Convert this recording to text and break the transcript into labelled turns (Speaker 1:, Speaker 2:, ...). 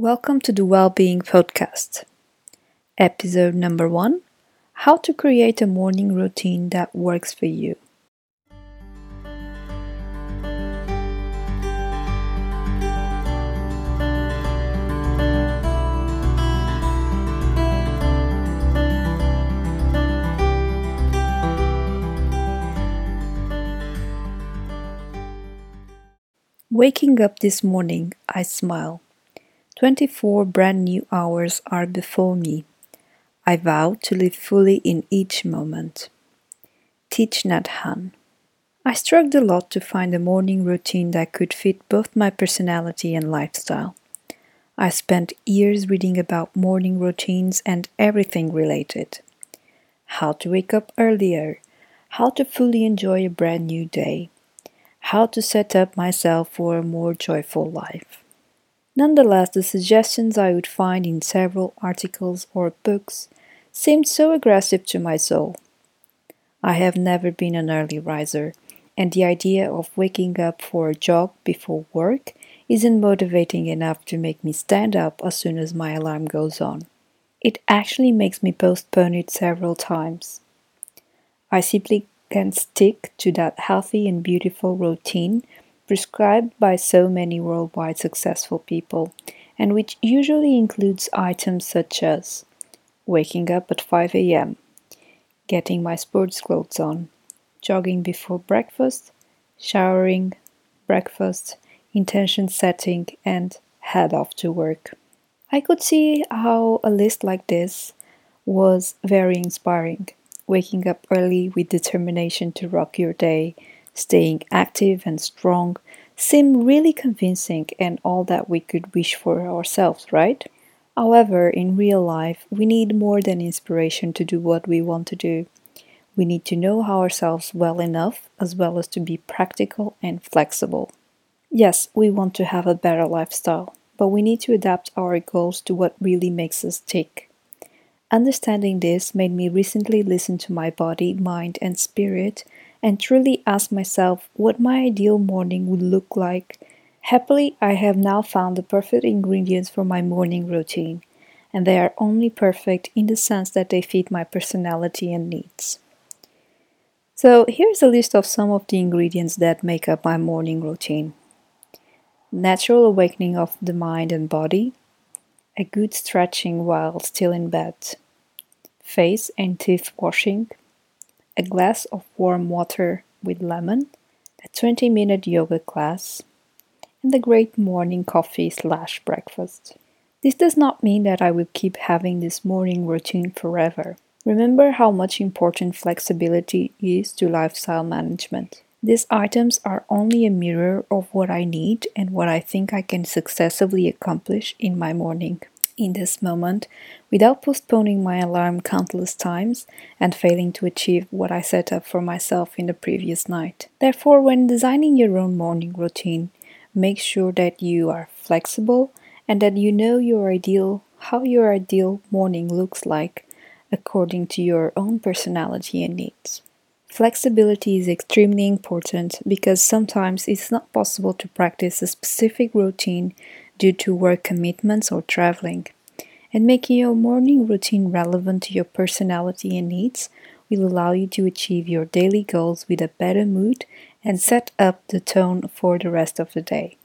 Speaker 1: Welcome to the Wellbeing Podcast. Episode number one How to create a morning routine that works for you. Waking up this morning, I smile. 24 brand new hours are before me. I vow to live fully in each moment. Thich Nhat Hanh. I struggled a lot to find a morning routine that could fit both my personality and lifestyle. I spent years reading about morning routines and everything related. How to wake up earlier, how to fully enjoy a brand new day, how to set up myself for a more joyful life. Nonetheless, the suggestions I would find in several articles or books seemed so aggressive to my soul. I have never been an early riser, and the idea of waking up for a jog before work isn't motivating enough to make me stand up as soon as my alarm goes on. It actually makes me postpone it several times. I simply can't stick to that healthy and beautiful routine prescribed by so many worldwide successful people, and which usually includes items such as waking up at 5 a.m., getting my sports clothes on, jogging before breakfast, showering, breakfast, intention setting, and head off to work. I could see how a list like this was very inspiring waking up early with determination to rock your day, staying active and strong, seem really convincing and all that we could wish for ourselves, right? However, in real life, we need more than inspiration to do what we want to do. We need to know ourselves well enough, as well as to be practical and flexible. Yes, we want to have a better lifestyle, but we need to adapt our goals to what really makes us tick. Understanding this made me recently listen to my body, mind, and spirit and truly ask myself what my ideal morning would look like. Happily, I have now found the perfect ingredients for my morning routine, and they are only perfect in the sense that they fit my personality and needs. So, here's a list of some of the ingredients that make up my morning routine natural awakening of the mind and body, a good stretching while still in bed, face and teeth washing, a glass of warm water with lemon, a 20 minute yoga class, and a great morning coffee slash breakfast. This does not mean that I will keep having this morning routine forever. Remember how much important flexibility is to lifestyle management. These items are only a mirror of what I need and what I think I can successfully accomplish in my morning. In this moment, without postponing my alarm countless times and failing to achieve what I set up for myself in the previous night. Therefore, when designing your own morning routine, make sure that you are flexible and that you know your ideal how your ideal morning looks like according to your own personality and needs. Flexibility is extremely important because sometimes it's not possible to practice a specific routine due to work commitments or traveling. And making your morning routine relevant to your personality and needs will allow you to achieve your daily goals with a better mood and set up the tone for the rest of the day.